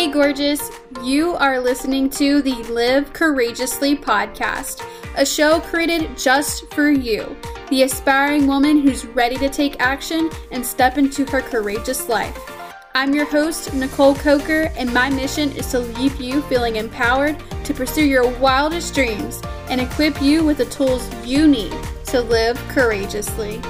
Hey, gorgeous. You are listening to the Live Courageously podcast, a show created just for you, the aspiring woman who's ready to take action and step into her courageous life. I'm your host, Nicole Coker, and my mission is to leave you feeling empowered to pursue your wildest dreams and equip you with the tools you need to live courageously.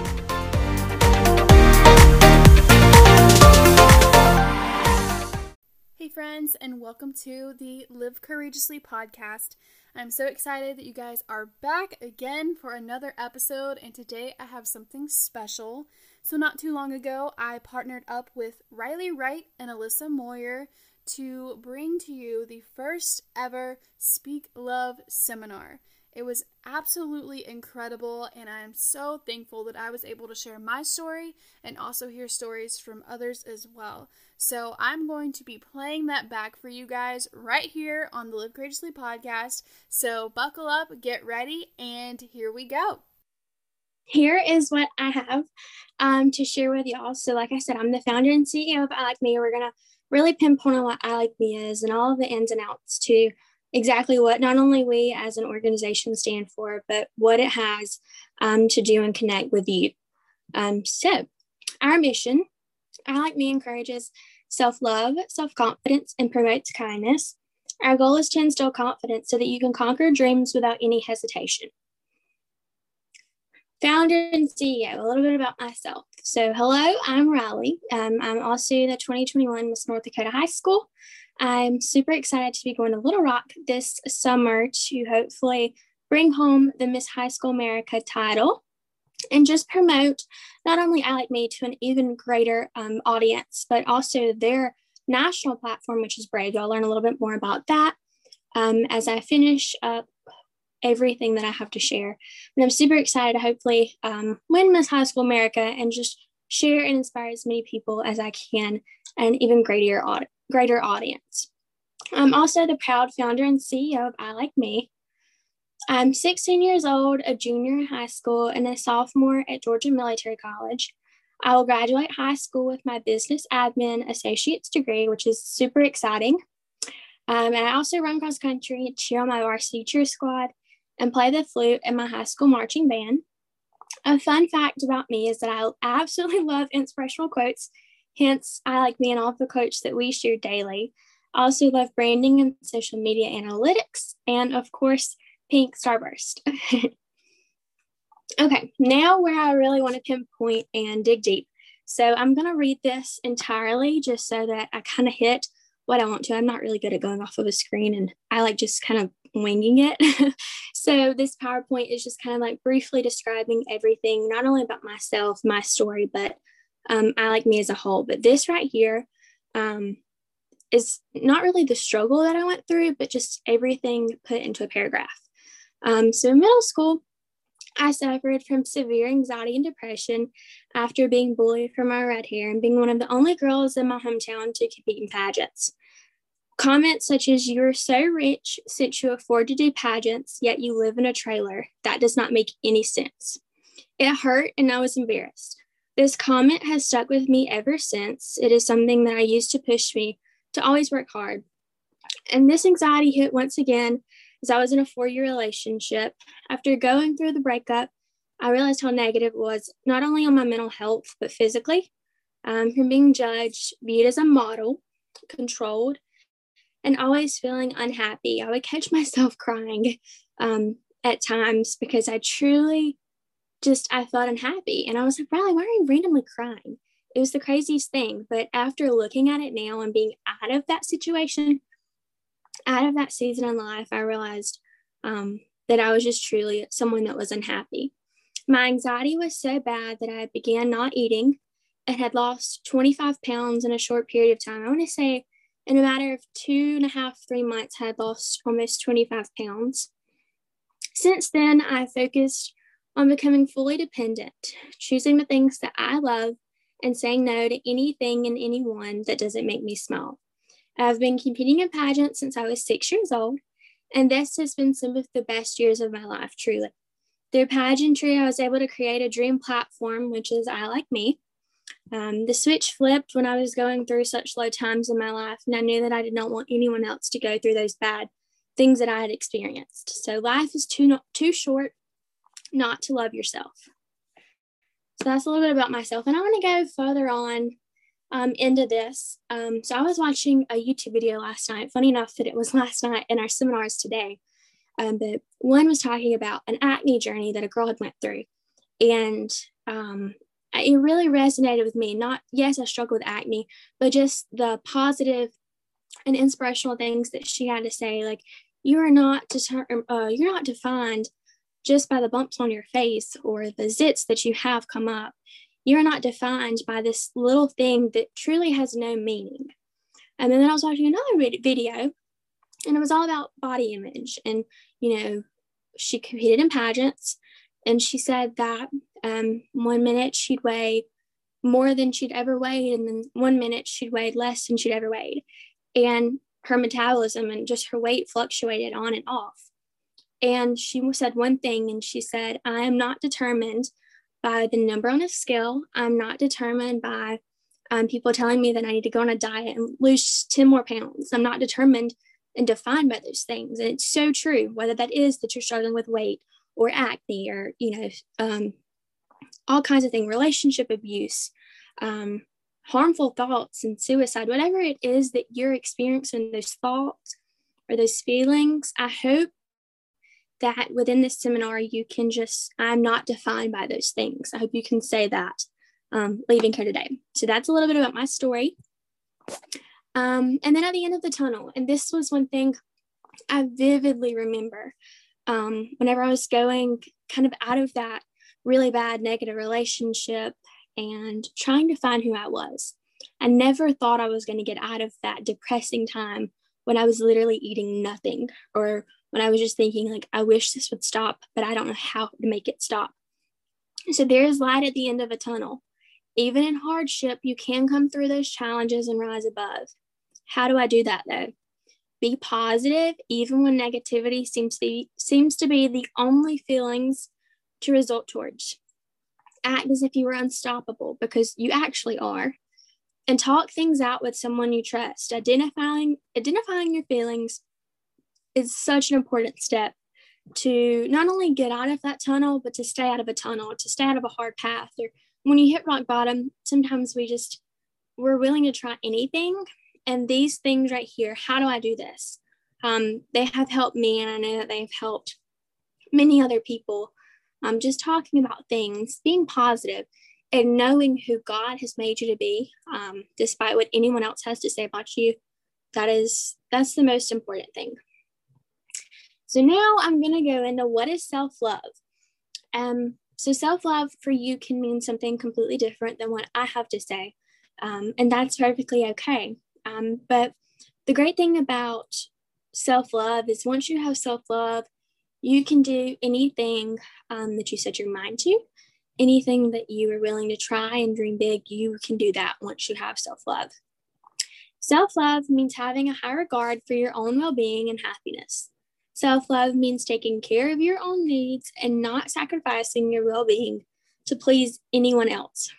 Friends, and welcome to the Live Courageously podcast. I'm so excited that you guys are back again for another episode, and today I have something special. So, not too long ago, I partnered up with Riley Wright and Alyssa Moyer to bring to you the first ever Speak Love seminar. It was absolutely incredible, and I am so thankful that I was able to share my story and also hear stories from others as well. So, I'm going to be playing that back for you guys right here on the Live Courageously podcast. So, buckle up, get ready, and here we go. Here is what I have um, to share with y'all. So, like I said, I'm the founder and CEO of I Like Me. We're going to really pinpoint on what I Like Me is and all of the ins and outs to exactly what not only we as an organization stand for, but what it has um, to do and connect with you. Um, so, our mission, I Like Me encourages self love, self confidence, and promotes kindness. Our goal is to instill confidence so that you can conquer dreams without any hesitation. Founder and CEO, a little bit about myself. So, hello, I'm Riley. Um, I'm also the 2021 Miss North Dakota High School. I'm super excited to be going to Little Rock this summer to hopefully bring home the Miss High School America title and just promote not only I Like Me to an even greater um, audience, but also their national platform, which is Brave. I'll learn a little bit more about that um, as I finish up everything that I have to share. And I'm super excited to hopefully um, win Miss High School America and just share and inspire as many people as I can and even greater greater audience. I'm also the proud founder and CEO of I Like Me. I'm 16 years old, a junior in high school, and a sophomore at Georgia Military College. I will graduate high school with my business admin associate's degree, which is super exciting. Um, and I also run cross country, cheer on my varsity cheer squad, and play the flute in my high school marching band. A fun fact about me is that I absolutely love inspirational quotes Hence, I like being all the coach that we share daily. I also love branding and social media analytics, and of course, pink starburst. okay, now where I really want to pinpoint and dig deep. So I'm going to read this entirely just so that I kind of hit what I want to. I'm not really good at going off of a screen and I like just kind of winging it. so this PowerPoint is just kind of like briefly describing everything, not only about myself, my story, but um, I like me as a whole. But this right here um, is not really the struggle that I went through, but just everything put into a paragraph. Um, so in middle school, I suffered from severe anxiety and depression after being bullied for my red hair and being one of the only girls in my hometown to compete in pageants. Comments such as, You're so rich since you afford to do pageants, yet you live in a trailer. That does not make any sense. It hurt and I was embarrassed. This comment has stuck with me ever since. It is something that I used to push me to always work hard. And this anxiety hit once again as I was in a four year relationship. After going through the breakup, I realized how negative it was, not only on my mental health, but physically, um, from being judged, viewed as a model, controlled, and always feeling unhappy. I would catch myself crying um, at times because I truly just I felt unhappy. And I was like, Riley, why are you randomly crying? It was the craziest thing. But after looking at it now and being out of that situation, out of that season in life, I realized um, that I was just truly someone that was unhappy. My anxiety was so bad that I began not eating and had lost 25 pounds in a short period of time. I want to say in a matter of two and a half, three months, I had lost almost 25 pounds. Since then, I focused on becoming fully dependent, choosing the things that I love, and saying no to anything and anyone that doesn't make me smile. I've been competing in pageants since I was six years old, and this has been some of the best years of my life, truly. Through pageantry, I was able to create a dream platform, which is I Like Me. Um, the switch flipped when I was going through such low times in my life, and I knew that I did not want anyone else to go through those bad things that I had experienced. So life is too not, too short not to love yourself. So that's a little bit about myself, and I want to go further on um, into this. Um, so I was watching a YouTube video last night. Funny enough that it was last night in our seminars today, um, but one was talking about an acne journey that a girl had went through, and um, it really resonated with me. Not yes, I struggle with acne, but just the positive and inspirational things that she had to say. Like you are not deter- uh, you're not defined just by the bumps on your face or the zits that you have come up. You're not defined by this little thing that truly has no meaning. And then I was watching another video, and it was all about body image. And you know, she competed in pageants, and she said that um, one minute she'd weigh more than she'd ever weighed, and then one minute she'd weigh less than she'd ever weighed. And her metabolism and just her weight fluctuated on and off. And she said one thing, and she said, I am not determined by the number on a scale. I'm not determined by um, people telling me that I need to go on a diet and lose 10 more pounds. I'm not determined and defined by those things. And it's so true, whether that is that you're struggling with weight or acne or, you know, um, all kinds of things, relationship abuse, um, harmful thoughts and suicide, whatever it is that you're experiencing, those thoughts or those feelings, I hope that within this seminar, you can just, I'm not defined by those things. I hope you can say that um, leaving here today. So that's a little bit about my story. Um, and then at the end of the tunnel, and this was one thing I vividly remember um, whenever I was going kind of out of that really bad negative relationship and trying to find who I was. I never thought I was going to get out of that depressing time when I was literally eating nothing or when I was just thinking, like, I wish this would stop, but I don't know how to make it stop. So there is light at the end of a tunnel. Even in hardship, you can come through those challenges and rise above. How do I do that though? Be positive, even when negativity seems to be, seems to be the only feelings to result towards. Act as if you were unstoppable because you actually are. And talk things out with someone you trust. Identifying identifying your feelings is such an important step to not only get out of that tunnel, but to stay out of a tunnel, to stay out of a hard path. Or when you hit rock bottom, sometimes we just we're willing to try anything. And these things right here, how do I do this? Um, they have helped me, and I know that they've helped many other people. Um, just talking about things, being positive, and knowing who God has made you to be, um, despite what anyone else has to say about you. That is that's the most important thing. So now I'm going to go into what is self love. Um, so self love for you can mean something completely different than what I have to say, um, and that's perfectly okay. Um, but the great thing about self love is once you have self love, you can do anything um, that you set your mind to, anything that you are willing to try and dream big. You can do that once you have self love. Self love means having a high regard for your own well being and happiness. Self love means taking care of your own needs and not sacrificing your well being to please anyone else.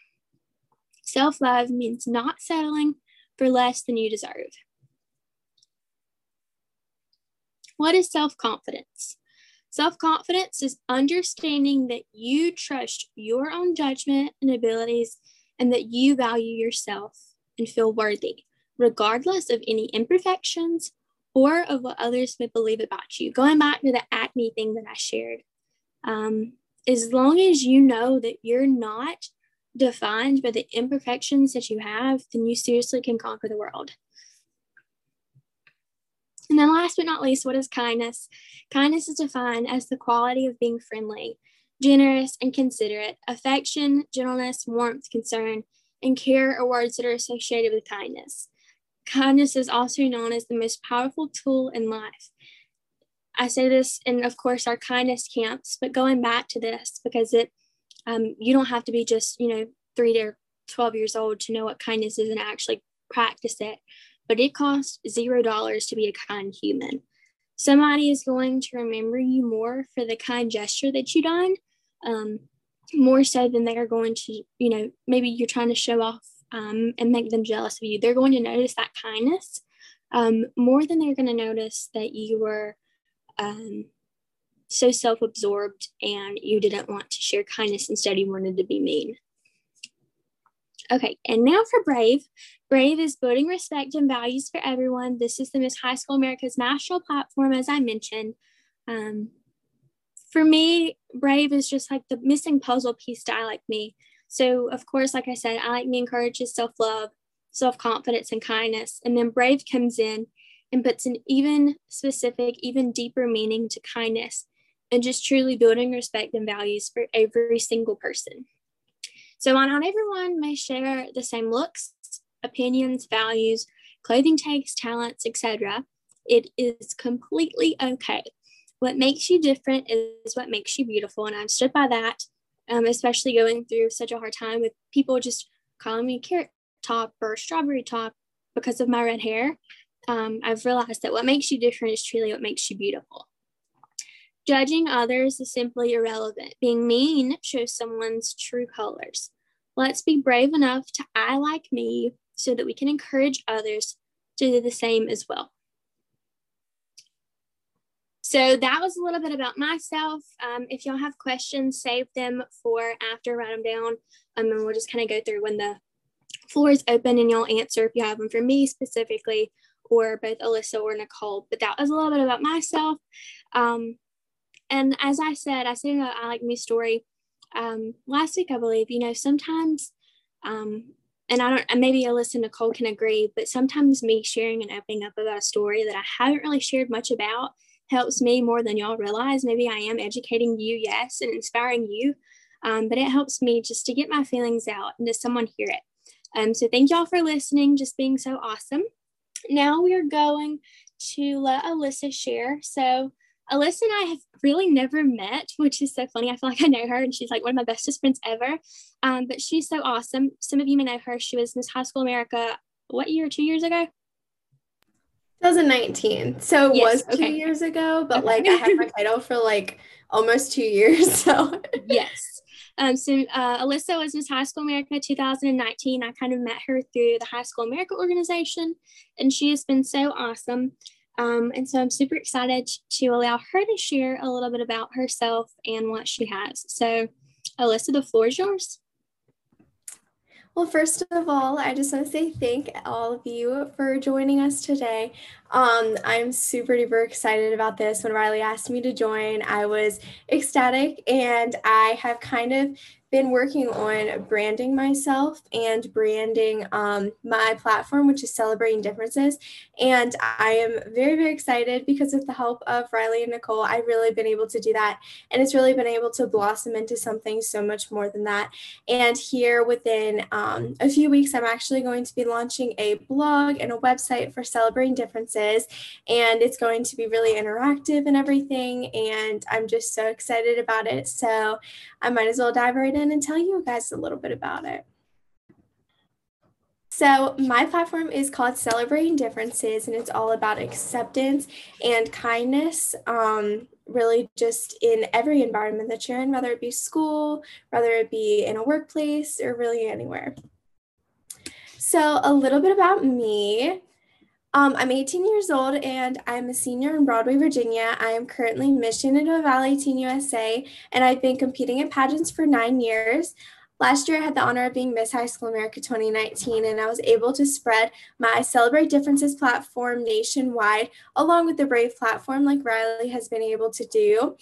Self love means not settling for less than you deserve. What is self confidence? Self confidence is understanding that you trust your own judgment and abilities and that you value yourself and feel worthy, regardless of any imperfections or of what others may believe about you. Going back to the acne thing that I shared, um, as long as you know that you're not defined by the imperfections that you have, then you seriously can conquer the world. And then, last but not least, what is kindness? Kindness is defined as the quality of being friendly, generous, and considerate. Affection, gentleness, warmth, concern, and care are words that are associated with kindness. Kindness is also known as the most powerful tool in life. I say this in, of course, our kindness camps, but going back to this because it, um, you don't have to be just, you know, three to 12 years old to know what kindness is and actually practice it. But it costs zero dollars to be a kind human. Somebody is going to remember you more for the kind gesture that you done um, more so than they are going to, you know, maybe you're trying to show off um, and make them jealous of you. They're going to notice that kindness um, more than they're going to notice that you were um, so self absorbed and you didn't want to share kindness. Instead, you wanted to be mean. Okay, and now for Brave. Brave is building respect and values for everyone. This is the Miss High School America's national platform, as I mentioned. Um, for me, Brave is just like the missing puzzle piece to I Like Me. So, of course, like I said, I Like Me encourages self love, self confidence, and kindness. And then Brave comes in and puts an even specific, even deeper meaning to kindness and just truly building respect and values for every single person. So, while not everyone may share the same looks, opinions, values, clothing takes, talents, etc., it is completely okay what makes you different is what makes you beautiful. And I've stood by that, um, especially going through such a hard time with people just calling me carrot top or strawberry top because of my red hair. Um, I've realized that what makes you different is truly what makes you beautiful. Judging others is simply irrelevant. Being mean shows someone's true colors. Let's be brave enough to I like me so that we can encourage others to do the same as well. So that was a little bit about myself. Um, if y'all have questions, save them for after, write them down, um, and we'll just kind of go through when the floor is open and y'all answer if you have them for me specifically or both Alyssa or Nicole. But that was a little bit about myself. Um, and as I said, I said I like me story um, last week, I believe. You know, sometimes, um, and I don't, and maybe Alyssa and Nicole can agree, but sometimes me sharing and opening up about a story that I haven't really shared much about helps me more than y'all realize. Maybe I am educating you, yes, and inspiring you, um, but it helps me just to get my feelings out and to someone hear it. Um, so thank y'all for listening, just being so awesome. Now we are going to let Alyssa share. So Alyssa and I have really never met, which is so funny. I feel like I know her and she's like one of my bestest friends ever. Um, but she's so awesome. Some of you may know her. She was Miss High School America, what year, two years ago? 2019. So it yes, was two years ago, but okay. like I had my title for like almost two years. So yes. Um, so uh, Alyssa was Miss High School America 2019. I kind of met her through the High School America organization, and she has been so awesome. Um, and so I'm super excited to allow her to share a little bit about herself and what she has. So, Alyssa, the floor is yours. Well, first of all, I just want to say thank all of you for joining us today. Um, I'm super duper excited about this. When Riley asked me to join, I was ecstatic, and I have kind of been working on branding myself and branding um, my platform, which is Celebrating Differences. And I am very, very excited because with the help of Riley and Nicole, I've really been able to do that. And it's really been able to blossom into something so much more than that. And here within um, a few weeks, I'm actually going to be launching a blog and a website for Celebrating Differences. And it's going to be really interactive and everything. And I'm just so excited about it. So I might as well dive right in and tell you guys a little bit about it. So, my platform is called Celebrating Differences, and it's all about acceptance and kindness, um, really just in every environment that you're in, whether it be school, whether it be in a workplace, or really anywhere. So, a little bit about me. Um, I'm 18 years old and I'm a senior in Broadway, Virginia. I am currently Miss Shenandoah Valley Teen USA, and I've been competing in pageants for nine years. Last year, I had the honor of being Miss High School America 2019, and I was able to spread my Celebrate Differences platform nationwide, along with the Brave platform, like Riley has been able to do.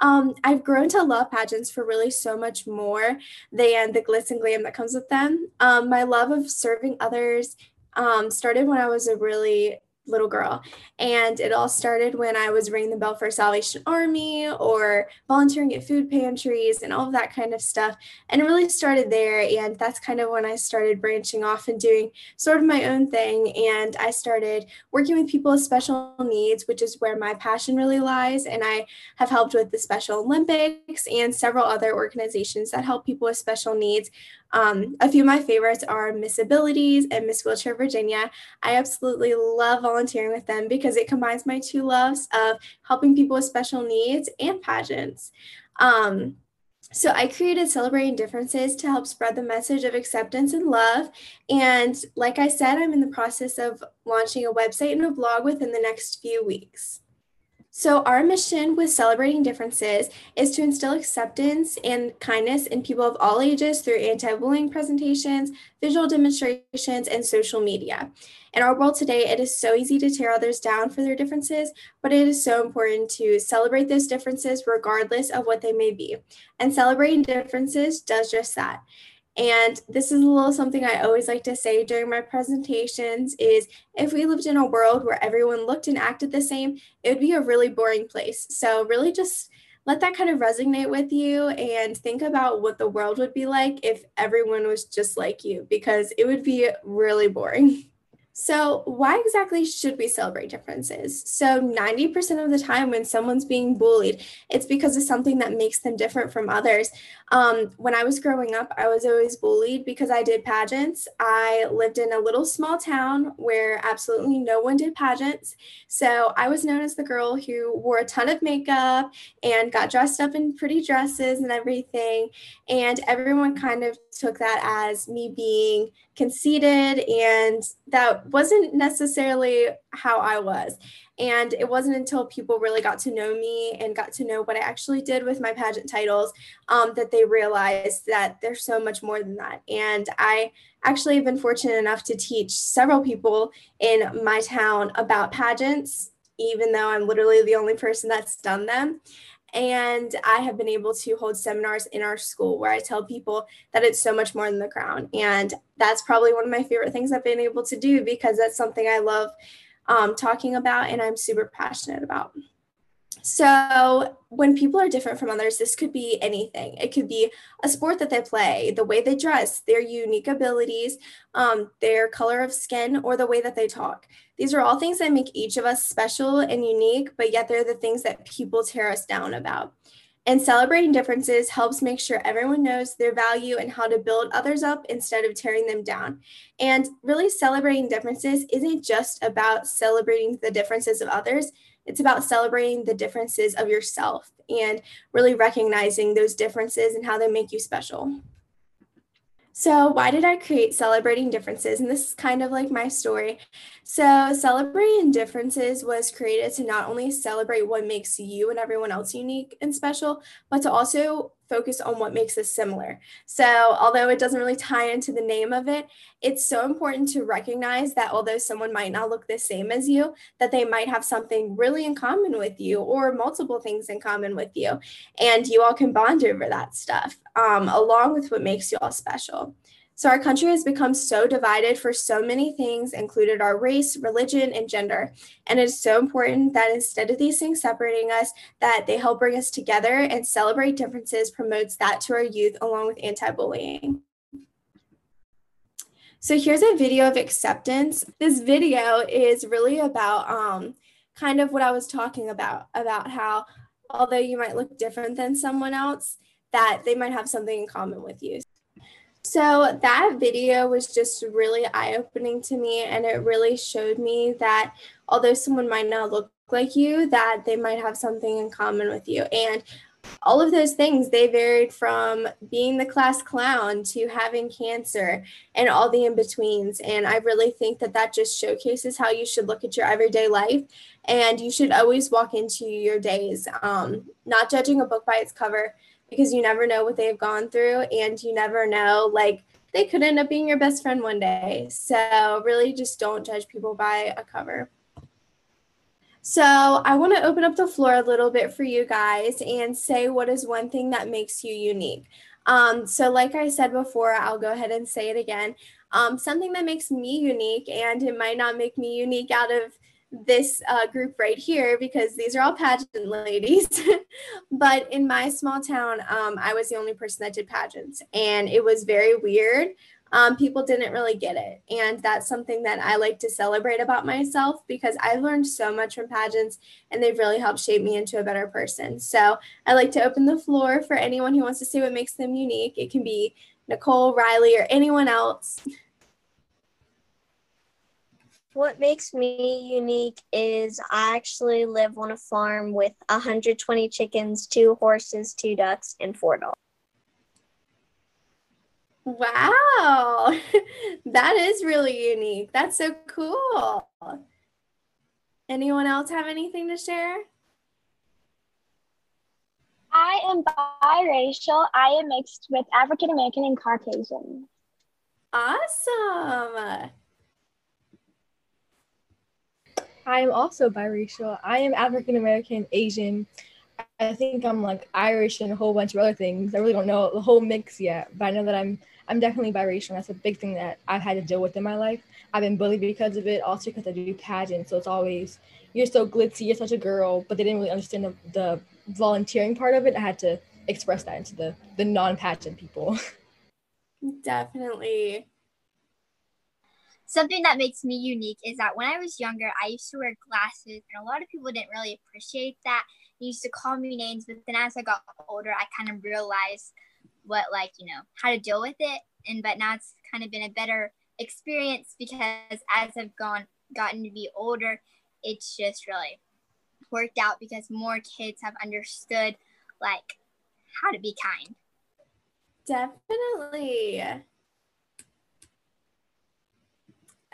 Um, I've grown to love pageants for really so much more than the glitz and glam that comes with them. Um, my love of serving others um, started when I was a really little girl. And it all started when I was ringing the bell for Salvation Army or volunteering at food pantries and all of that kind of stuff. And it really started there. And that's kind of when I started branching off and doing sort of my own thing. And I started working with people with special needs, which is where my passion really lies. And I have helped with the Special Olympics and several other organizations that help people with special needs um, a few of my favorites are Miss Abilities and Miss Wheelchair Virginia. I absolutely love volunteering with them because it combines my two loves of helping people with special needs and pageants. Um, So I created Celebrating Differences to help spread the message of acceptance and love. And like I said, I'm in the process of launching a website and a blog within the next few weeks. So, our mission with Celebrating Differences is to instill acceptance and kindness in people of all ages through anti bullying presentations, visual demonstrations, and social media. In our world today, it is so easy to tear others down for their differences, but it is so important to celebrate those differences regardless of what they may be. And celebrating differences does just that. And this is a little something I always like to say during my presentations is if we lived in a world where everyone looked and acted the same, it would be a really boring place. So really just let that kind of resonate with you and think about what the world would be like if everyone was just like you because it would be really boring. So, why exactly should we celebrate differences? So, 90% of the time when someone's being bullied, it's because of something that makes them different from others. Um, when I was growing up, I was always bullied because I did pageants. I lived in a little small town where absolutely no one did pageants. So, I was known as the girl who wore a ton of makeup and got dressed up in pretty dresses and everything. And everyone kind of took that as me being conceited and that wasn't necessarily how I was. And it wasn't until people really got to know me and got to know what I actually did with my pageant titles um, that they realized that there's so much more than that. And I actually have been fortunate enough to teach several people in my town about pageants, even though I'm literally the only person that's done them. And I have been able to hold seminars in our school where I tell people that it's so much more than the crown. And that's probably one of my favorite things I've been able to do because that's something I love um, talking about and I'm super passionate about. So, when people are different from others, this could be anything. It could be a sport that they play, the way they dress, their unique abilities, um, their color of skin, or the way that they talk. These are all things that make each of us special and unique, but yet they're the things that people tear us down about. And celebrating differences helps make sure everyone knows their value and how to build others up instead of tearing them down. And really, celebrating differences isn't just about celebrating the differences of others, it's about celebrating the differences of yourself and really recognizing those differences and how they make you special. So, why did I create Celebrating Differences? And this is kind of like my story. So, Celebrating Differences was created to not only celebrate what makes you and everyone else unique and special, but to also focus on what makes us similar. So, although it doesn't really tie into the name of it, it's so important to recognize that although someone might not look the same as you, that they might have something really in common with you or multiple things in common with you. And you all can bond over that stuff, um, along with what makes you all special. So, our country has become so divided for so many things, included our race, religion, and gender. And it is so important that instead of these things separating us, that they help bring us together and celebrate differences promotes that to our youth along with anti bullying. So, here's a video of acceptance. This video is really about um, kind of what I was talking about, about how although you might look different than someone else, that they might have something in common with you. So that video was just really eye opening to me. And it really showed me that although someone might not look like you, that they might have something in common with you. And all of those things, they varied from being the class clown to having cancer and all the in betweens. And I really think that that just showcases how you should look at your everyday life. And you should always walk into your days, um, not judging a book by its cover because you never know what they've gone through and you never know like they could end up being your best friend one day. So really just don't judge people by a cover. So I want to open up the floor a little bit for you guys and say what is one thing that makes you unique. Um, so like I said before, I'll go ahead and say it again. Um, something that makes me unique, and it might not make me unique out of this uh, group right here because these are all pageant ladies. but in my small town, um, I was the only person that did pageants, and it was very weird. Um, people didn't really get it. And that's something that I like to celebrate about myself because I've learned so much from pageants and they've really helped shape me into a better person. So I like to open the floor for anyone who wants to say what makes them unique. It can be Nicole, Riley, or anyone else. What makes me unique is I actually live on a farm with 120 chickens, two horses, two ducks, and four dogs. Wow, that is really unique. That's so cool. Anyone else have anything to share? I am biracial. I am mixed with African American and Caucasian. Awesome. I am also biracial. I am African American, Asian. I think I'm like Irish and a whole bunch of other things. I really don't know the whole mix yet, but I know that I'm I'm definitely biracial. That's a big thing that I've had to deal with in my life. I've been bullied because of it, also because I do pageants. So it's always you're so glitzy, you're such a girl, but they didn't really understand the, the volunteering part of it. I had to express that into the the non-pageant people. Definitely. Something that makes me unique is that when I was younger, I used to wear glasses, and a lot of people didn't really appreciate that. They used to call me names, but then as I got older, I kind of realized what, like, you know, how to deal with it. And but now it's kind of been a better experience because as I've gone gotten to be older, it's just really worked out because more kids have understood like how to be kind. Definitely.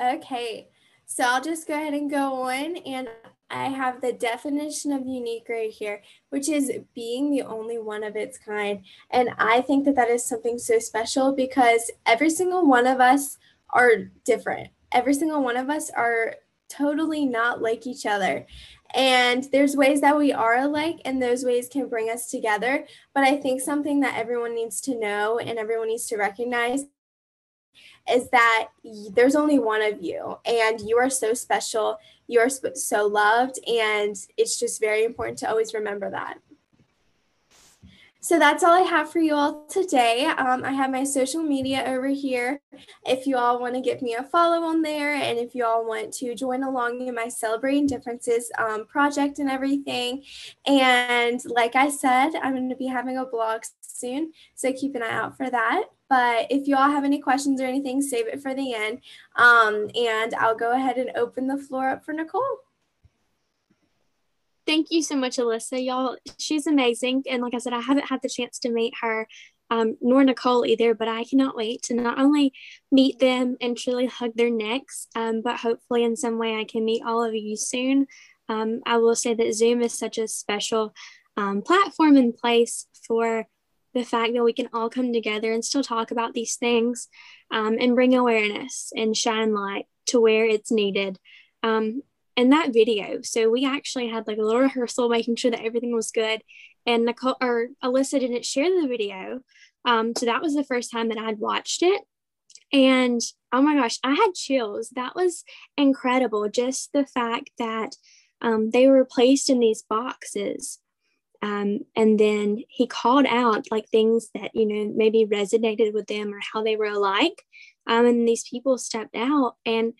Okay, so I'll just go ahead and go on and I have the definition of unique right here, which is being the only one of its kind. And I think that that is something so special because every single one of us are different. Every single one of us are totally not like each other. And there's ways that we are alike, and those ways can bring us together. But I think something that everyone needs to know and everyone needs to recognize is that there's only one of you and you are so special you are so loved and it's just very important to always remember that so that's all I have for you all today. Um, I have my social media over here. If you all want to give me a follow on there, and if you all want to join along in my Celebrating Differences um, project and everything. And like I said, I'm going to be having a blog soon, so keep an eye out for that. But if you all have any questions or anything, save it for the end. Um, and I'll go ahead and open the floor up for Nicole. Thank you so much, Alyssa. Y'all, she's amazing. And like I said, I haven't had the chance to meet her, um, nor Nicole either, but I cannot wait to not only meet them and truly hug their necks, um, but hopefully in some way I can meet all of you soon. Um, I will say that Zoom is such a special um, platform and place for the fact that we can all come together and still talk about these things um, and bring awareness and shine light to where it's needed. Um, and that video. So we actually had like a little rehearsal, making sure that everything was good. And Nicole or Alyssa didn't share the video. Um, so that was the first time that I'd watched it. And oh my gosh, I had chills. That was incredible. Just the fact that um, they were placed in these boxes. Um, and then he called out like things that, you know, maybe resonated with them or how they were alike. Um, and these people stepped out. And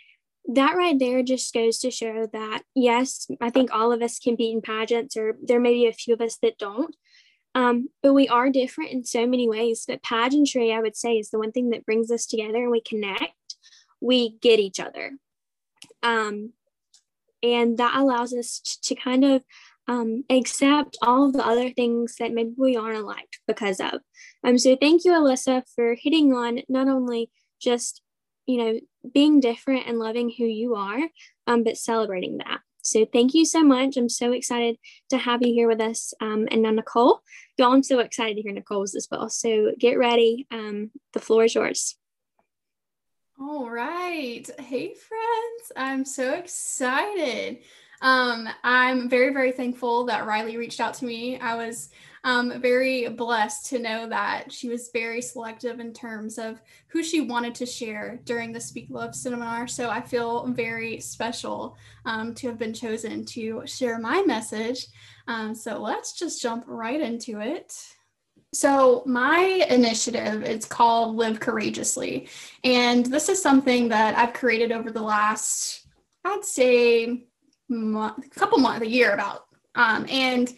that right there just goes to show that yes i think all of us can be in pageants or there may be a few of us that don't. Um, but we are different in so many ways. But pageantry i would say is the one thing that brings us together and we connect. We get each other. Um, and that allows us to, to kind of um, accept all of the other things that maybe we aren't alike because of um, so thank you alyssa for hitting on not only just you know, being different and loving who you are, um, but celebrating that. So thank you so much. I'm so excited to have you here with us. Um, and now Nicole, y'all, I'm so excited to hear Nicole's as well. So get ready. Um, the floor is yours. All right. Hey, friends. I'm so excited. Um, I'm very, very thankful that Riley reached out to me. I was um, very blessed to know that she was very selective in terms of who she wanted to share during the Speak Love seminar. So I feel very special um, to have been chosen to share my message. Um, so let's just jump right into it. So my initiative it's called Live Courageously, and this is something that I've created over the last, I'd say, month, couple months, a year about. Um, and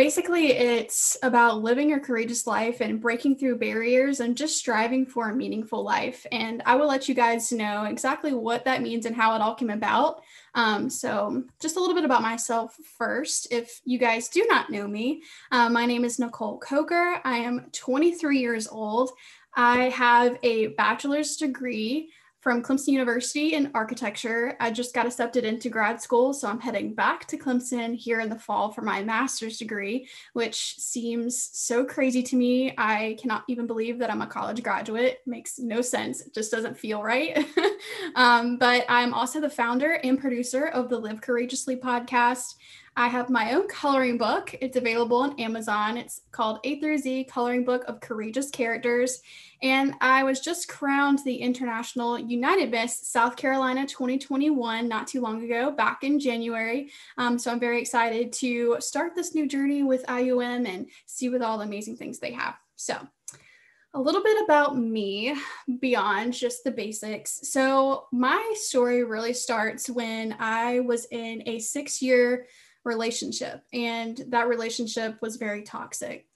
basically it's about living a courageous life and breaking through barriers and just striving for a meaningful life. And i will let you guys know exactly what that means and how it all came about. Um, so just a little bit about myself first if you guys do not know me uh, my name is nicole coker. I am 23 years old. I have a bachelor's degree from Clemson University in architecture. I just got accepted into grad school, so I'm heading back to Clemson here in the fall for my master's degree, which seems so crazy to me. I cannot even believe that I'm a college graduate. It makes no sense. It just doesn't feel right. um, but I'm also the founder and producer of the Live Courageously podcast. I have my own coloring book. It's available on Amazon. It's called A through Z Coloring Book of Courageous Characters. And I was just crowned the International United Miss South Carolina 2021 not too long ago, back in January. Um, so I'm very excited to start this new journey with IUM and see what all the amazing things they have. So, a little bit about me beyond just the basics. So, my story really starts when I was in a six year relationship, and that relationship was very toxic.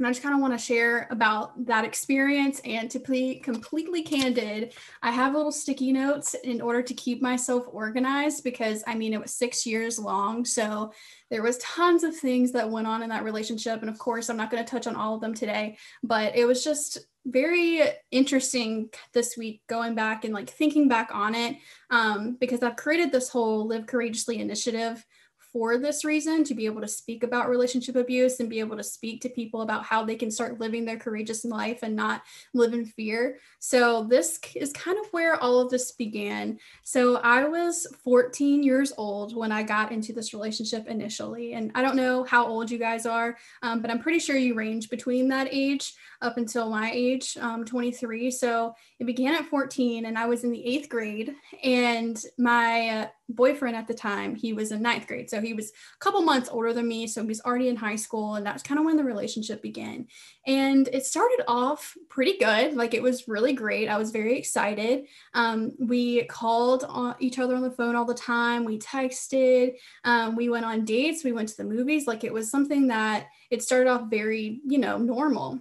And I just kind of want to share about that experience. And to be completely candid, I have little sticky notes in order to keep myself organized because I mean, it was six years long. So there was tons of things that went on in that relationship. And of course, I'm not going to touch on all of them today, but it was just very interesting this week going back and like thinking back on it um, because I've created this whole Live Courageously initiative for this reason to be able to speak about relationship abuse and be able to speak to people about how they can start living their courageous life and not live in fear. So, this is kind of where all of this began. So, I was 14 years old when I got into this relationship initially. And I don't know how old you guys are, um, but I'm pretty sure you range between that age up until my age, um, 23. So, it began at 14, and I was in the eighth grade. And my uh, boyfriend at the time, he was in ninth grade. So he was a couple months older than me. So he was already in high school. And that's kind of when the relationship began. And it started off pretty good. Like it was really great. I was very excited. Um, we called each other on the phone all the time. We texted. Um, we went on dates. We went to the movies. Like it was something that it started off very, you know, normal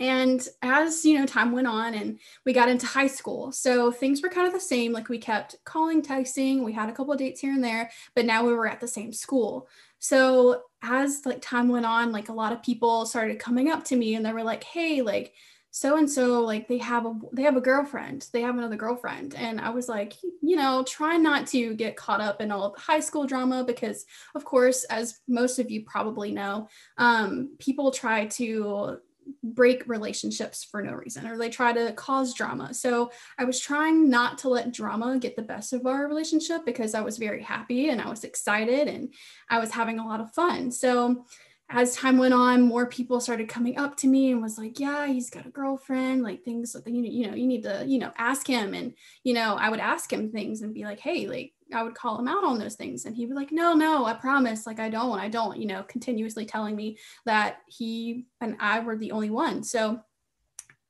and as you know time went on and we got into high school so things were kind of the same. Like we kept calling texting we had a couple of dates here and there but now we were at the same school. So as like time went on like a lot of people started coming up to me and they were like hey like so and so like they have a they have a girlfriend they have another girlfriend. And i was like you know try not to get caught up in all of the high school drama because of course as most of you probably know um, people try to break relationships for no reason or they try to cause drama. So I was trying not to let drama get the best of our relationship because I was very happy and I was excited and I was having a lot of fun. So as time went on, more people started coming up to me and was like, "Yeah, he's got a girlfriend." Like things that you you know you need to you know ask him, and you know I would ask him things and be like, "Hey, like I would call him out on those things and he'd be like, no, no, I promise. Like, I don't, I don't, you know, continuously telling me that he and I were the only one. So,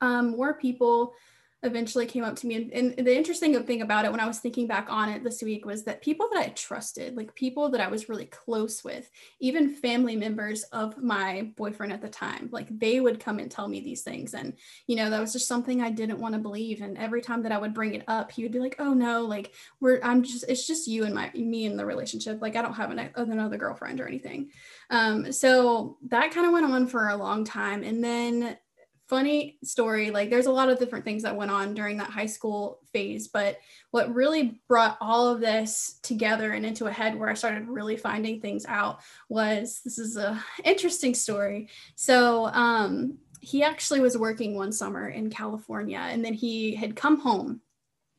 um, more people eventually came up to me. And, and, the interesting thing about it, when I was thinking back on it this week, was that people that I trusted, like people that I was really close with, even family members of my boyfriend at the time, like they would come and tell me these things. And, you know, that was just something I didn't want to believe. And every time that I would bring it up, he would be like, oh no, like we're, I'm just, it's just you and my, me and the relationship. Like I don't have an, another girlfriend or anything. Um, so that kind of went on for a long time. And then funny story. Like there's a lot of different things that went on during that high school phase, but what really brought all of this together and into a head where I started really finding things out was this is a interesting story. So um he actually was working one summer in California and then he had come home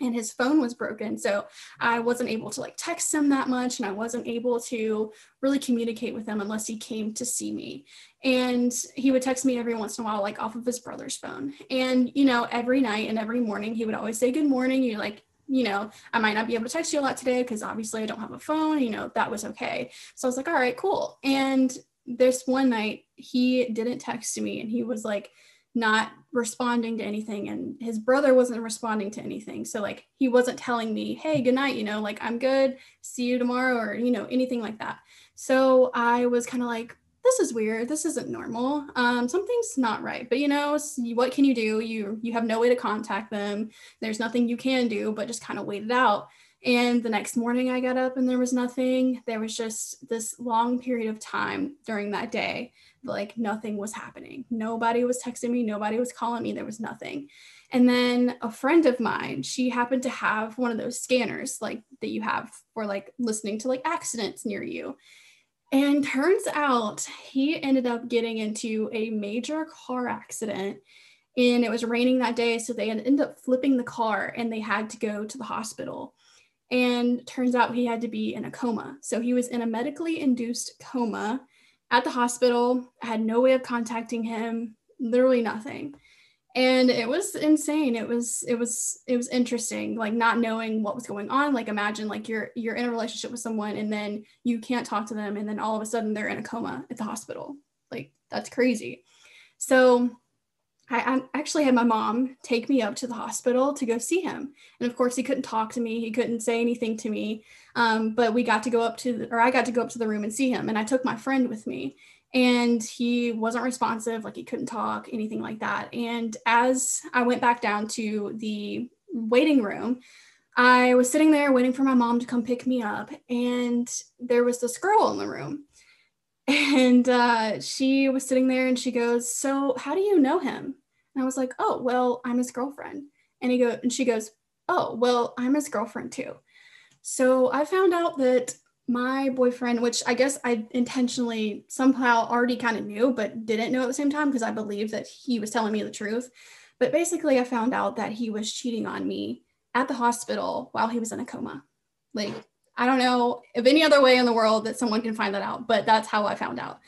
and his phone was broken. So i wasn't able to like text him that much and i wasn't able to really communicate with him unless he came to see me. And he would text me every once in a while like off of his brother's phone. And you know every night and every morning he would always say good morning you like you know i might not be able to text you a lot today because obviously i don't have a phone you know that was okay. So i was like all right cool. And this one night he didn't text me and he was like not responding to anything and his brother wasn't responding to anything. So like he wasn't telling me hey good night you know like i'm good see you tomorrow or you know anything like that. So i was kind of like this is weird. This isn't normal. Um, something's not right. But you know what can you do? You you have no way to contact them. There's nothing you can do but just kind of wait it out And the next morning I got up and there was nothing. There was just this long period of time during that day, like nothing was happening. Nobody was texting me, nobody was calling me, there was nothing. And then a friend of mine, she happened to have one of those scanners like that you have for like listening to like accidents near you. And turns out he ended up getting into a major car accident and it was raining that day. So they ended up flipping the car and they had to go to the hospital. And turns out he had to be in a coma. So he was in a medically induced coma at the hospital. Had no way of contacting him, literally nothing. And it was insane. It was it was it was interesting like not knowing what was going on. Like imagine like you're you're in a relationship with someone and then you can't talk to them and then all of a sudden they're in a coma at the hospital. Like that's crazy. So I, actually had my mom take me up to the hospital to go see him. And of course he couldn't talk to me. He couldn't say anything to me. Um, but we got to go up to the, or i got to go up to the room and see him. And i took my friend with me. And he wasn't responsive like he couldn't talk anything like that. And as i went back down to the waiting room i was sitting there waiting for my mom to come pick me up. And there was this girl in the room. And uh, she was sitting there and she goes so how do you know him and i was like oh well i'm his girlfriend and he go and she goes oh well i'm his girlfriend too so i found out that my boyfriend, which I guess I intentionally somehow already kind of knew, but didn't know at the same time because I believed that he was telling me the truth. But basically, I found out that he was cheating on me at the hospital while he was in a coma. Like, I don't know of any other way in the world that someone can find that out, but that's how I found out.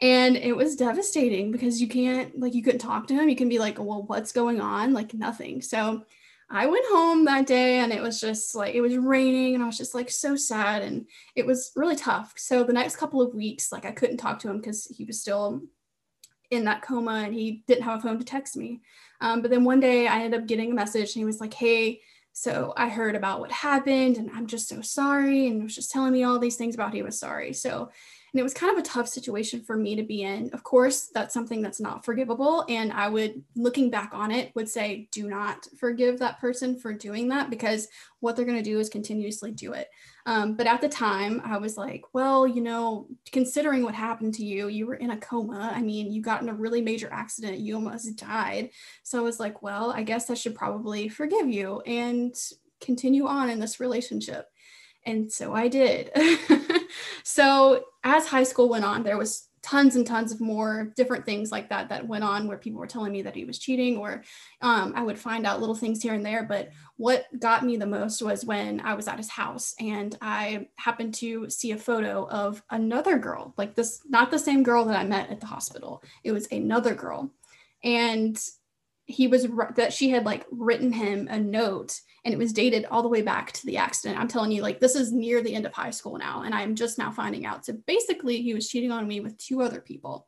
And it was devastating because you can't, like, you couldn't talk to him. You can be like, well, what's going on? Like, nothing. So, I went home that day and it was just like it was raining and I was just like so sad and it was really tough. So the next couple of weeks, like I couldn't talk to him because he was still in that coma and he didn't have a phone to text me. Um, but then one day I ended up getting a message and he was like, Hey, so I heard about what happened and I'm just so sorry. And was just telling me all these things about he was sorry. So and it was kind of a tough situation for me to be in. Of course, that's something that's not forgivable. And I would, looking back on it, would say, do not forgive that person for doing that because what they're going to do is continuously do it. Um, but at the time, I was like, well, you know, considering what happened to you, you were in a coma. I mean, you got in a really major accident, you almost died. So I was like, well, I guess I should probably forgive you and continue on in this relationship. And so I did. so as high school went on, there was tons and tons of more different things like that that went on where people were telling me that he was cheating or um, i would find out little things here and there. But what got me the most was when i was at his house and i happened to see a photo of another girl like this not the same girl that i met at the hospital. It was another girl. And he was that she had like written him a note and it was dated all the way back to the accident. I'm telling you, like, this is near the end of high school now, and I'm just now finding out. So basically, he was cheating on me with two other people.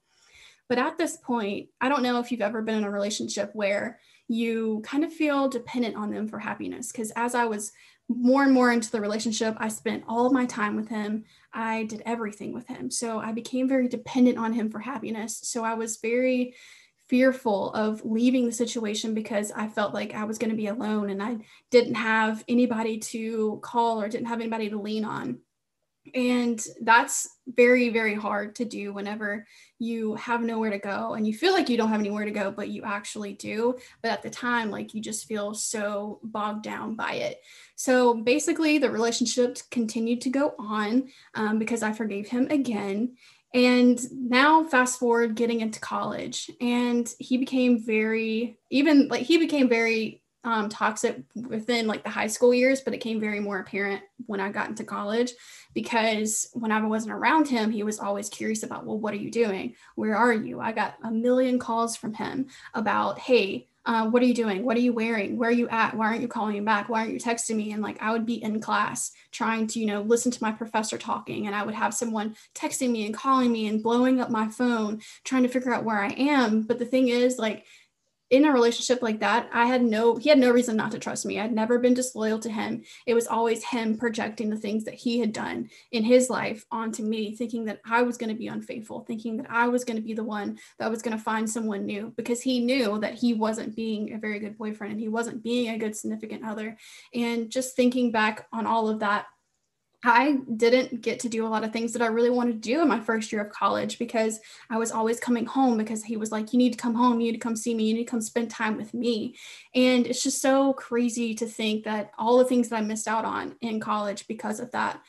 But at this point, I don't know if you've ever been in a relationship where you kind of feel dependent on them for happiness. Because as I was more and more into the relationship, I spent all of my time with him. I did everything with him. So I became very dependent on him for happiness. So I was very fearful of leaving the situation because I felt like I was going to be alone and I didn't have anybody to call or didn't have anybody to lean on. And that's very, very hard to do whenever you have nowhere to go and you feel like you don't have anywhere to go, but you actually do. But at the time, like you just feel so bogged down by it. So basically, the relationship continued to go on um, because I forgave him again. And now, fast forward, getting into college, and he became very, even like he became very um, toxic within like the high school years, but it came very more apparent when I got into college because when I wasn't around him, he was always curious about, well, what are you doing? Where are you? I got a million calls from him about, hey, uh, what are you doing? What are you wearing? Where are you at? Why aren't you calling me back? Why aren't you texting me? And like I would be in class trying to, you know, listen to my professor talking, and I would have someone texting me and calling me and blowing up my phone, trying to figure out where I am. But the thing is, like, in a relationship like that, I had no, he had no reason not to trust me. I'd never been disloyal to him. It was always him projecting the things that he had done in his life onto me, thinking that I was going to be unfaithful, thinking that I was going to be the one that was going to find someone new because he knew that he wasn't being a very good boyfriend and he wasn't being a good significant other. And just thinking back on all of that, I didn't get to do a lot of things that I really wanted to do in my first year of college because I was always coming home because he was like, You need to come home, you need to come see me, you need to come spend time with me. And it's just so crazy to think that all the things that I missed out on in college because of that.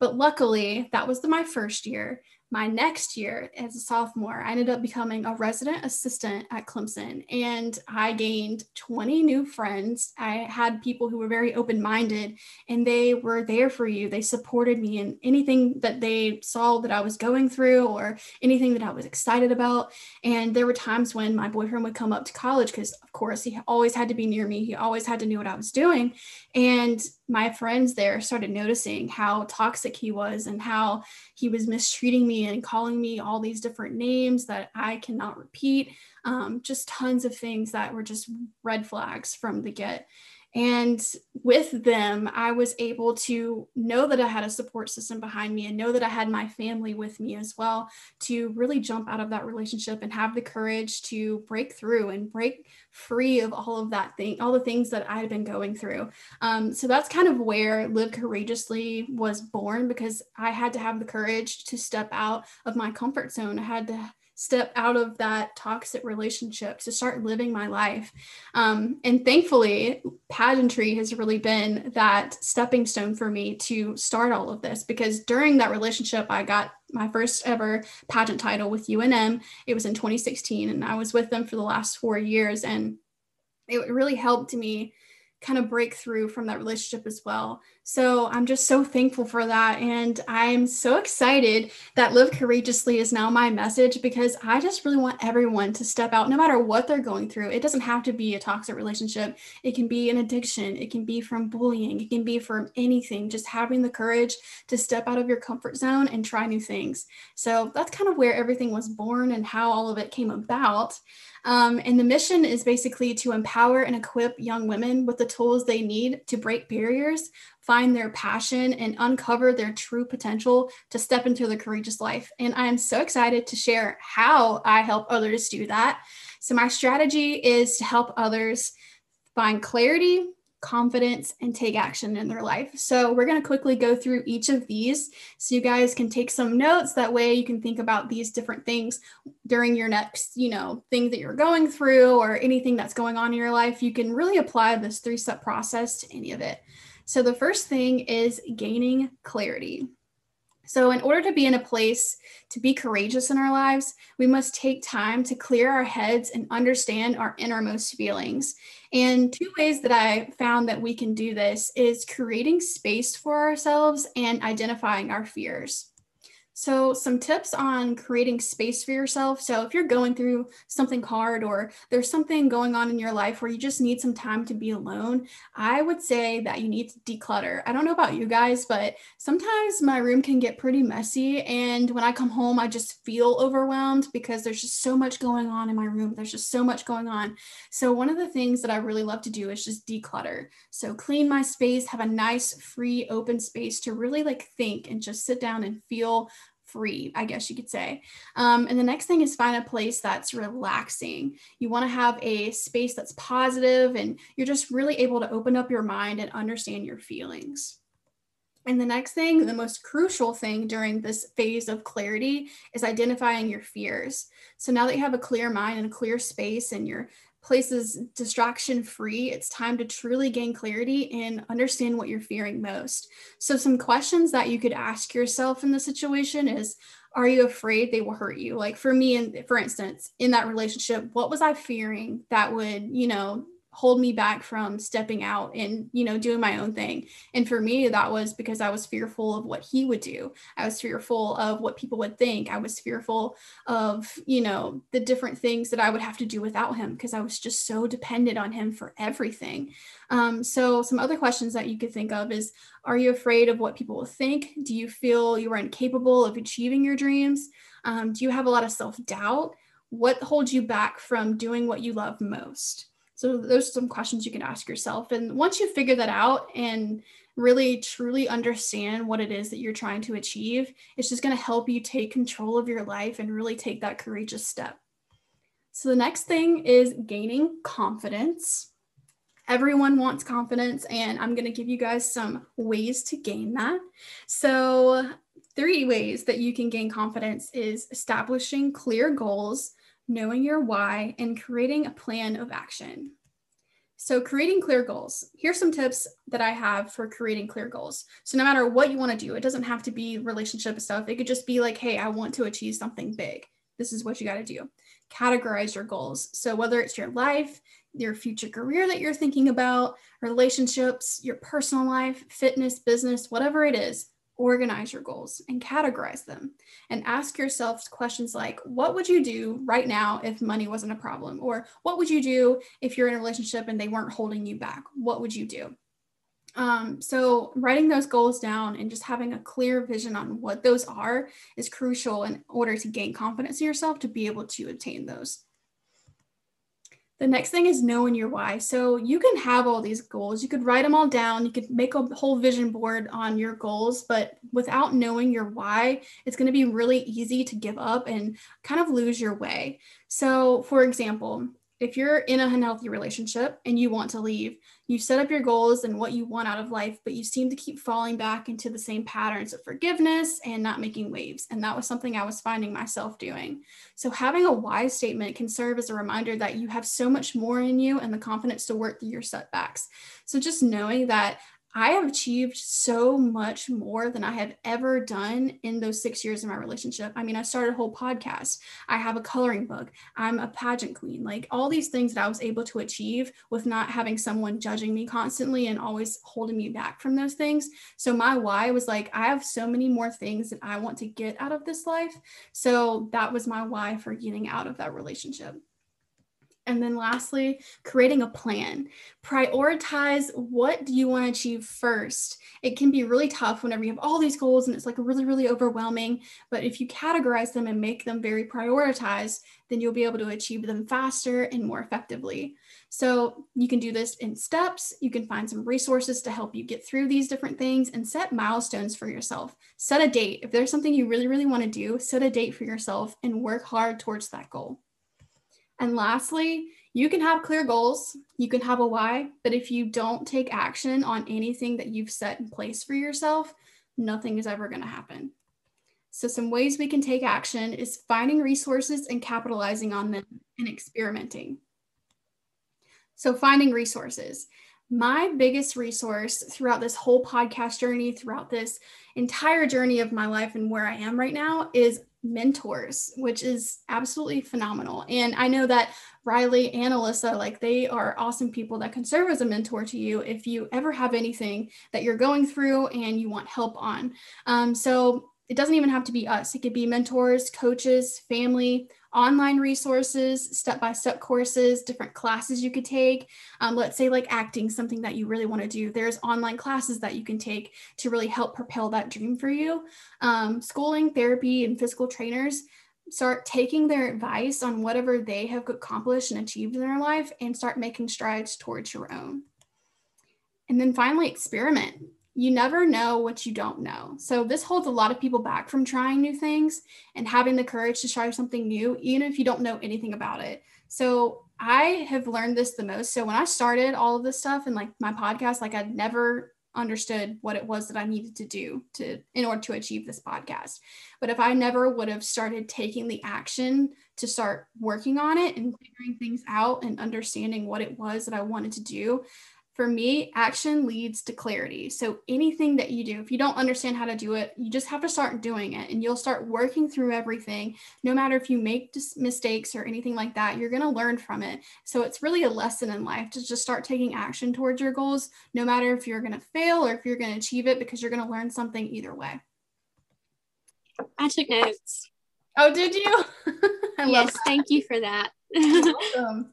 But luckily, that was the, my first year my next year as a sophomore, I ended up becoming a resident assistant at Clemson and I gained 20 new friends. I had people who were very open minded and they were there for you. They supported me in anything that they saw that I was going through or anything that I was excited about. And there were times when my boyfriend would come up to college because, of course, he always had to be near me, he always had to know what I was doing. And my friends there started noticing how toxic he was and how he was mistreating me and calling me all these different names that I cannot repeat. Um, just tons of things that were just red flags from the get. And with them, I was able to know that I had a support system behind me and know that I had my family with me as well to really jump out of that relationship and have the courage to break through and break free of all of that thing, all the things that I had been going through. Um, so that's kind of where Live Courageously was born because I had to have the courage to step out of my comfort zone. I had to step out of that toxic relationship to start living my life. Um, and thankfully, pageantry has really been that stepping stone for me to start all of this because during that relationship, I got my first ever pageant title with UNM. It was in 2016, and I was with them for the last four years. And it really helped me kind of break through from that relationship as well. So I'm just so thankful for that. And I'm so excited that Live Courageously is now my message because I just really want everyone to step out no matter what they're going through. It doesn't have to be a toxic relationship, it can be an addiction, it can be from bullying, it can be from anything. Just having the courage to step out of your comfort zone and try new things. So that's kind of where everything was born and how all of it came about. Um, and the mission is basically to empower and equip young women with the tools they need to break barriers, find their passion, and uncover their true potential to step into the courageous life. And I am so excited to share how I help others do that. So, my strategy is to help others find clarity, confidence and take action in their life. So, we're going to quickly go through each of these so you guys can take some notes. That way, you can think about these different things during your next, you know, thing that you're going through or anything that's going on in your life. You can really apply this three step process to any of it. So, the first thing is gaining clarity. So, in order to be in a place to be courageous in our lives, we must take time to clear our heads and understand our innermost feelings. And two ways that I found that we can do this is creating space for ourselves and identifying our fears. So, some tips on creating space for yourself. So, if you're going through something hard or there's something going on in your life where you just need some time to be alone, I would say that you need to declutter. I don't know about you guys, but sometimes my room can get pretty messy. And when I come home, I just feel overwhelmed because there's just so much going on in my room. There's just so much going on. So, one of the things that I really love to do is just declutter. So, clean my space, have a nice, free, open space to really like think and just sit down and feel free, I guess you could say. Um, and the next thing is find a place that's relaxing. You want to have a space that's positive and you're just really able to open up your mind and understand your feelings. And the next thing, the most crucial thing during this phase of clarity is identifying your fears. So now that you have a clear mind and a clear space and you're places distraction free, it's time to truly gain clarity and understand what you're fearing most. So, some questions that you could ask yourself in the situation is Are you afraid they will hurt you? Like for me, and for instance, in that relationship, what was I fearing that would, you know, hold me back from stepping out and you know doing my own thing. And for me that was because i was fearful of what he would do. I was fearful of what people would think. I was fearful of you know the different things that i would have to do without him because i was just so dependent on him for everything. Um, so some other questions that you could think of is are you afraid of what people will think? Do you feel you are incapable of achieving your dreams? Um, do you have a lot of self-doubt? What holds you back from doing what you love most? So those are some questions you can ask yourself. And once you figure that out and really truly understand what it is that you're trying to achieve, it's just going to help you take control of your life and really take that courageous step. So the next thing is gaining confidence. Everyone wants confidence, and I'm going to give you guys some ways to gain that. So, three ways that you can gain confidence is establishing clear goals, knowing your why, and creating a plan of action. So, creating clear goals. Here's some tips that I have for creating clear goals. So, no matter what you want to do, it doesn't have to be relationship stuff. It could just be like, hey, I want to achieve something big. This is what you got to do. Categorize your goals. So, whether it's your life, your future career that you're thinking about, relationships, your personal life, fitness, business, whatever it is, organize your goals and categorize them and ask yourself questions like what would you do right now if money wasn't a problem? Or what would you do if you're in a relationship and they weren't holding you back? What would you do? Um, so writing those goals down and just having a clear vision on what those are is crucial in order to gain confidence in yourself to be able to obtain those the next thing is knowing your why. So you can have all these goals. You could write them all down. You could make a whole vision board on your goals, but without knowing your why, it's going to be really easy to give up and kind of lose your way. So, for example, if you're in a unhealthy relationship and you want to leave, you set up your goals and what you want out of life, but you seem to keep falling back into the same patterns of forgiveness and not making waves. And that was something I was finding myself doing. So, having a why statement can serve as a reminder that you have so much more in you and the confidence to work through your setbacks. So, just knowing that I have achieved so much more than I have ever done in those six years of my relationship. I mean, I started a whole podcast. I have a coloring book. I'm a pageant queen. Like all these things that I was able to achieve with not having someone judging me constantly and always holding me back from those things. So my why was like, I have so many more things that I want to get out of this life. So that was my why for getting out of that relationship. And then lastly, creating a plan. Prioritize what do you want to achieve first. It can be really tough whenever you have all these goals and it's like really, really overwhelming. But if you categorize them and make them very prioritized, then you'll be able to achieve them faster and more effectively. So you can do this in steps. You can find some resources to help you get through these different things and set milestones for yourself. Set a date. If there's something you really, really want to do, set a date for yourself and work hard towards that goal. And lastly, you can have clear goals, you can have a why, but if you don't take action on anything that you've set in place for yourself, nothing is ever going to happen. So, some ways we can take action is finding resources and capitalizing on them and experimenting. So, finding resources. My biggest resource throughout this whole podcast journey, throughout this entire journey of my life and where I am right now, is mentors, which is absolutely phenomenal. And I know that Riley and Alyssa, like they are awesome people that can serve as a mentor to you if you ever have anything that you're going through and you want help on. Um, so it doesn't even have to be us, it could be mentors, coaches, family, online resources, step by step courses, different classes you could take. Um, let's say, like acting, something that you really want to do. There's online classes that you can take to really help propel that dream for you. Um, schooling, therapy, and physical trainers start taking their advice on whatever they have accomplished and achieved in their life and start making strides towards your own. And then finally, experiment you never know what you don't know. So this holds a lot of people back from trying new things and having the courage to try something new, even if you don't know anything about it. So I have learned this the most. So when I started all of this stuff and like my podcast, like I'd never understood what it was that I needed to do to in order to achieve this podcast. But if I never would have started taking the action to start working on it and figuring things out and understanding what it was that I wanted to do, for me, action leads to clarity. So anything that you do, if you don't understand how to do it, you just have to start doing it and you'll start working through everything. No matter if you make mistakes or anything like that, you're going to learn from it. So it's really a lesson in life to just start taking action towards your goals, no matter if you're going to fail or if you're going to achieve it, because you're going to learn something either way. I took notes. Oh, did you? yes, thank you for that. awesome.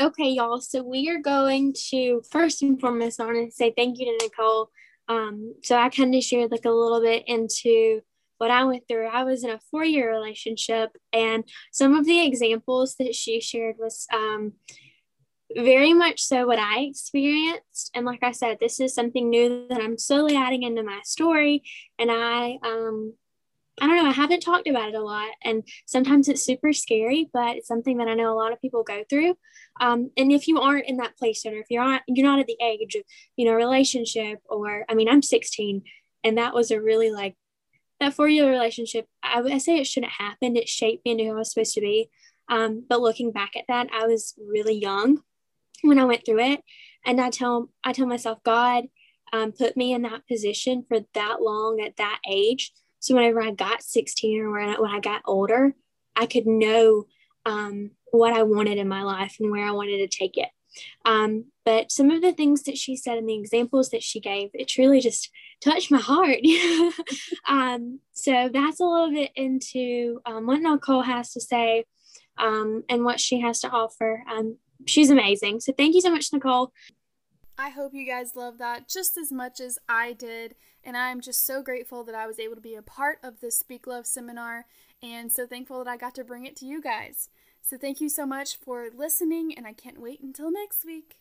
Okay, y'all. So we are going to first and foremost, I want to say thank you to Nicole. Um, so I kind of shared like a little bit into what I went through. I was in a four year relationship, and some of the examples that she shared was um, very much so what I experienced. And like I said, this is something new that I'm slowly adding into my story. And I, um, I don't know, I haven't talked about it a lot. And sometimes it's super scary, but it's something that I know a lot of people go through. Um, and if you aren't in that place, or if you're not, you're not at the age of, you know, relationship, or I mean, I'm 16, and that was a really like that four year relationship. I, I say it shouldn't happen. It shaped me into who I was supposed to be. Um, but looking back at that, I was really young when I went through it. And I tell I tell myself, God um, put me in that position for that long at that age. So whenever I got 16 or when I, got older, I could know um, what I wanted in my life and where I wanted to take it. Um, but some of the things that she said and the examples that she gave, it truly just touched my heart. um, so that's a little bit into um, what Nicole has to say um, and what she has to offer. Um, she's amazing. So thank you so much, Nicole. I hope you guys love that just as much as I did. And I'm just so grateful that I was able to be a part of this Speak Love seminar and so thankful that I got to bring it to you guys. So thank you so much for listening, and I can't wait until next week.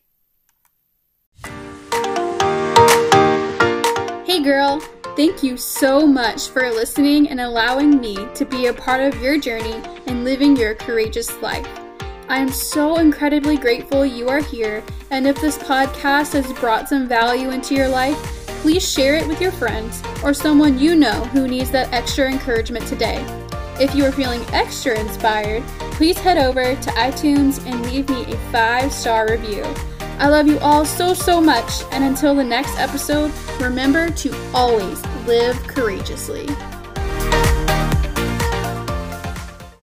Hey girl, thank you so much for listening and allowing me to be a part of your journey and living your courageous life. I am so incredibly grateful you are here, and if this podcast has brought some value into your life, please share it with your friends or someone you know who needs that extra encouragement today. If you are feeling extra inspired, please head over to iTunes and leave me a five star review. I love you all so, so much, and until the next episode, remember to always live courageously.